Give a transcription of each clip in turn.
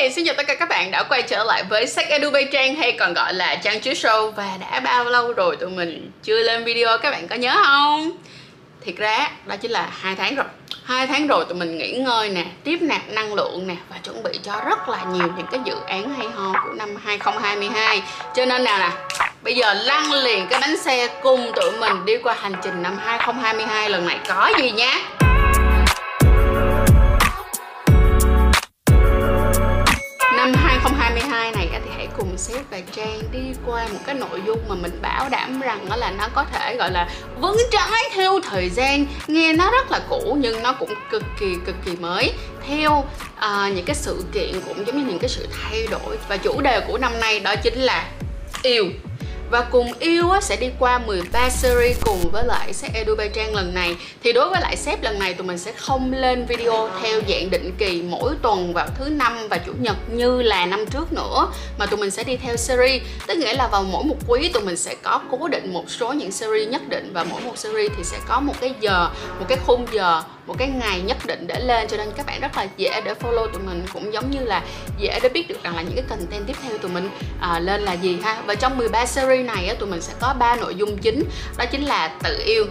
Hey, xin chào tất cả các bạn đã quay trở lại với Sách Edu Bay Trang hay còn gọi là Trang Chứa Show. Và đã bao lâu rồi tụi mình chưa lên video các bạn có nhớ không? Thiệt ra đó chính là hai tháng rồi. Hai tháng rồi tụi mình nghỉ ngơi nè, tiếp nạp năng lượng nè Và chuẩn bị cho rất là nhiều những cái dự án hay ho của năm 2022 Cho nên nào nè, bây giờ lăn liền cái bánh xe cùng tụi mình đi qua hành trình năm 2022 lần này. Có gì nhé 2022 này thì hãy cùng sếp và Trang đi qua một cái nội dung mà mình bảo đảm rằng đó là nó có thể gọi là vững trái theo thời gian. Nghe nó rất là cũ nhưng nó cũng cực kỳ cực kỳ mới. Theo uh, những cái sự kiện cũng giống như những cái sự thay đổi Và chủ đề của năm nay đó chính là yêu và cùng yêu á, sẽ đi qua 13 series cùng với lại sếp Edu Bay Trang lần này. Thì đối với lại sếp lần này tụi mình sẽ không lên video theo dạng định kỳ mỗi tuần vào thứ năm và chủ nhật như là năm trước nữa mà tụi mình sẽ đi theo series. Tức nghĩa là vào mỗi một quý tụi mình sẽ có cố định một số những series nhất định và mỗi một series thì sẽ có một cái giờ một cái khung giờ một cái ngày nhất định để lên cho nên các bạn rất là dễ để follow tụi mình cũng giống như là dễ để biết được rằng là những cái content tiếp theo tụi mình à, lên là gì ha. Và trong 13 series này á, tụi mình sẽ có ba nội dung chính. Đó chính là tự yêu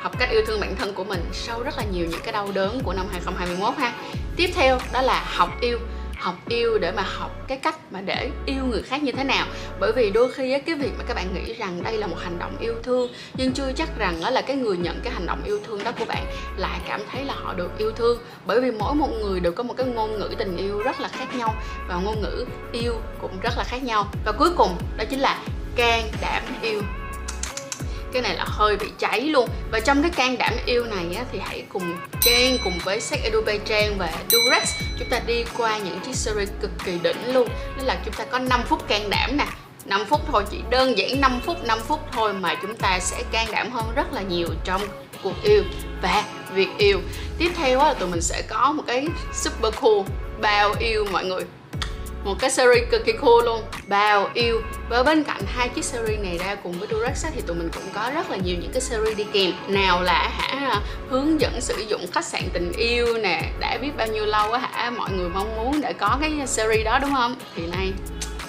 học cách yêu thương bản thân của mình sau rất là nhiều những cái đau đớn của năm 2021 ha. Tiếp theo đó là học yêu học yêu để mà học cái cách mà để yêu người khác như thế nào. Bởi vì đôi khi cái việc mà các bạn nghĩ rằng đây là một hành động yêu thương, nhưng chưa chắc rằng đó là cái người nhận cái hành động yêu thương đó của bạn lại cảm thấy là họ được yêu thương. Bởi vì mỗi một người đều có một cái ngôn ngữ tình yêu rất là khác nhau và ngôn ngữ yêu cũng rất là khác nhau. Và cuối cùng đó chính là can đảm yêu cái này là hơi bị cháy luôn. Và trong cái can đảm yêu này á, thì hãy cùng Trang cùng với Sách adobe Trang và Durex chúng ta đi qua những chiếc series cực kỳ đỉnh luôn. Đó là chúng ta có 5 phút can đảm nè. 5 phút thôi chỉ đơn giản 5 phút 5 phút thôi mà chúng ta sẽ can đảm hơn rất là nhiều trong cuộc yêu và việc yêu. Tiếp theo là tụi mình sẽ có một cái super cool bao yêu mọi người một cái series cực kỳ cool luôn. Bao yêu. Và bên cạnh hai chiếc series này ra cùng với Durex thì tụi mình cũng có rất là nhiều những cái series đi kèm. Nào là hả, hướng dẫn sử dụng khách sạn tình yêu nè, đã biết bao nhiêu lâu á hả, mọi người mong muốn để có cái series đó đúng không? Thì nay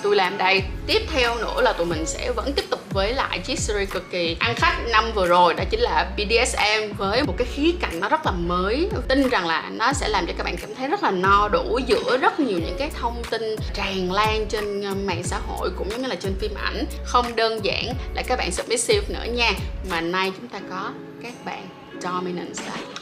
tôi làm đây. Tiếp theo nữa là tụi mình sẽ vẫn tiếp tục với lại chiếc series cực kỳ ăn khách năm vừa rồi. Đó chính là BDSM với một cái khí cạnh nó rất là mới. Tin rằng là nó sẽ làm cho các bạn cảm thấy rất là no đủ giữa rất nhiều những cái thông tin tràn lan trên ờ, mạng xã hội cũng giống như là trên phim ảnh. Không đơn giản là các bạn submissive nữa nha, mà nay chúng ta có các bạn dominance đây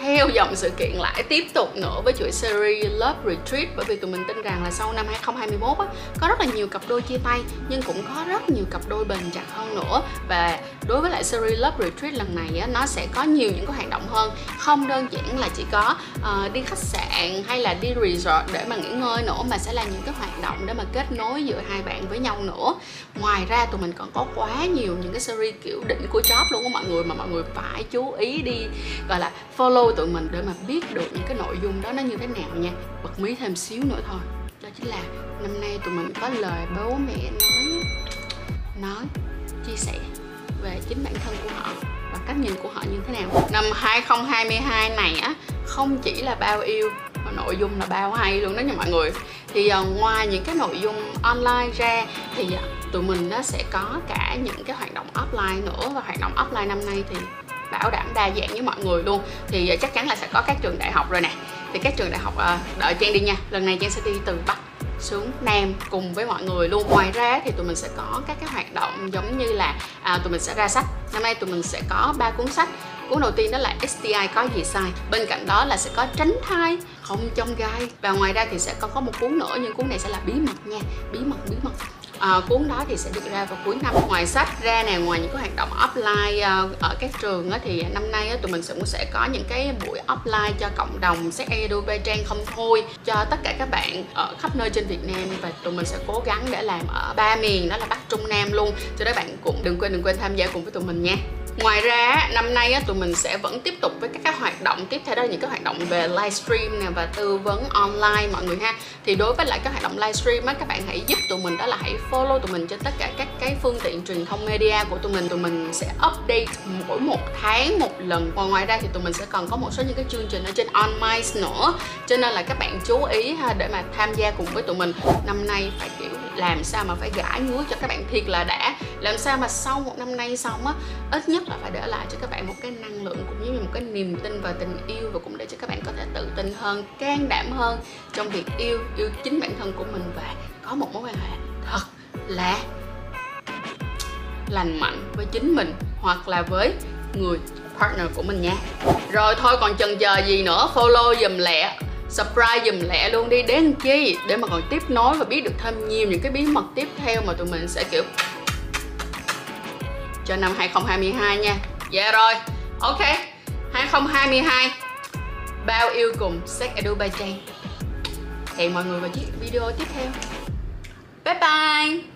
theo dòng sự kiện lại tiếp tục nữa với chuỗi series Love Retreat bởi vì tụi mình tin rằng là sau năm 2021 á, có rất là nhiều cặp đôi chia tay nhưng cũng có rất nhiều cặp đôi bền chặt hơn nữa. Và đối với lại series Love Retreat lần này á, nó sẽ có nhiều những cái hoạt động hơn. Không đơn giản là chỉ có uh, đi khách sạn hay là đi resort để mà nghỉ ngơi nữa mà sẽ là những cái hoạt động để mà kết nối giữa hai bạn với nhau nữa. Ngoài ra tụi mình còn có quá nhiều những cái series kiểu đỉnh của job luôn của mọi người mà mọi người phải chú ý đi gọi là follow tụi mình để mà biết được những cái nội dung đó nó như thế nào nha. Bật mí thêm xíu nữa thôi. Đó chính là năm nay tụi mình có lời bố mẹ nói nói chia sẻ về chính bản thân của họ và cách nhìn của họ như thế nào. Năm 2022 này á không chỉ là bao yêu mà nội dung là bao hay luôn đó nha mọi người. Thì uh, ngoài những cái nội dung online ra thì uh, tụi mình nó sẽ có cả những cái hoạt động offline nữa. Và hoạt động offline năm nay thì bảo đảm đa dạng với mọi người luôn. Thì ờ, chắc chắn là sẽ có các trường đại học rồi nè. Thì các trường đại học ờ, đợi Trang đi nha. Lần này Trang sẽ đi từ Bắc xuống Nam cùng với mọi người luôn. Ngoài ra thì tụi mình sẽ có các cái hoạt động giống như là à, tụi mình sẽ ra sách. Năm nay tụi mình sẽ có ba cuốn sách. Cuốn đầu tiên đó là STI có gì sai. Bên cạnh đó là sẽ có tránh thai, không trong gai. Và ngoài ra thì sẽ có, có một cuốn nữa nhưng cuốn này sẽ là bí mật nha. Bí mật, bí mật à, cuốn đó thì sẽ được ra vào cuối năm. Ngoài sách ra nè ngoài những cái hoạt động offline uh, ở các trường á, thì năm nay á, tụi mình cũng sẽ có những cái buổi offline cho cộng đồng sách edu Bay Trang không thôi cho tất cả các bạn ở khắp nơi trên Việt Nam. Và tụi mình sẽ cố gắng để làm ở ba miền đó là Bắc Trung Nam luôn. Cho đó bạn cũng đừng quên đừng quên tham gia cùng với tụi mình nha ngoài ra, năm nay tụi mình sẽ vẫn tiếp tục với các cái hoạt động, tiếp theo đó là những cái hoạt động về livestream nè và tư vấn online mọi người ha. Thì đối với lại các hoạt động livestream á, các bạn hãy giúp tụi mình đó là hãy follow tụi mình trên tất cả các cái phương tiện truyền thông media của tụi mình. Tụi mình sẽ update mỗi một tháng một lần. Và ngoài ra thì tụi mình sẽ còn có một số những cái chương trình ở trên on mice nữa. Cho nên là các bạn chú ý ha, để mà tham gia cùng với tụi mình. Năm nay phải kiểu làm sao mà phải gãi ngứa cho các bạn thiệt là đã. Làm sao mà sau một năm nay xong á, ít nhất là phải để lại cho các bạn một cái năng lượng cũng như một cái niềm tin và tình yêu và cũng để cho các bạn có thể tự tin hơn, can đảm hơn trong việc yêu yêu chính bản thân của mình. Và có một mối quan hệ thật là lành mạnh với chính mình hoặc là với người partner của mình nha. Rồi thôi còn chần chờ gì nữa? Follow dùm lẹ subscribe dùm lẹ luôn đi. Để làm chi? Để mà còn tiếp nối và biết được thêm nhiều những cái bí mật tiếp theo mà tụi mình sẽ kiểu cho năm 2022 nha. Dạ rồi, ok. 2022 Bao yêu cùng Sex Edu by Jane Hẹn mọi người vào chiếc video tiếp theo. Bye bye.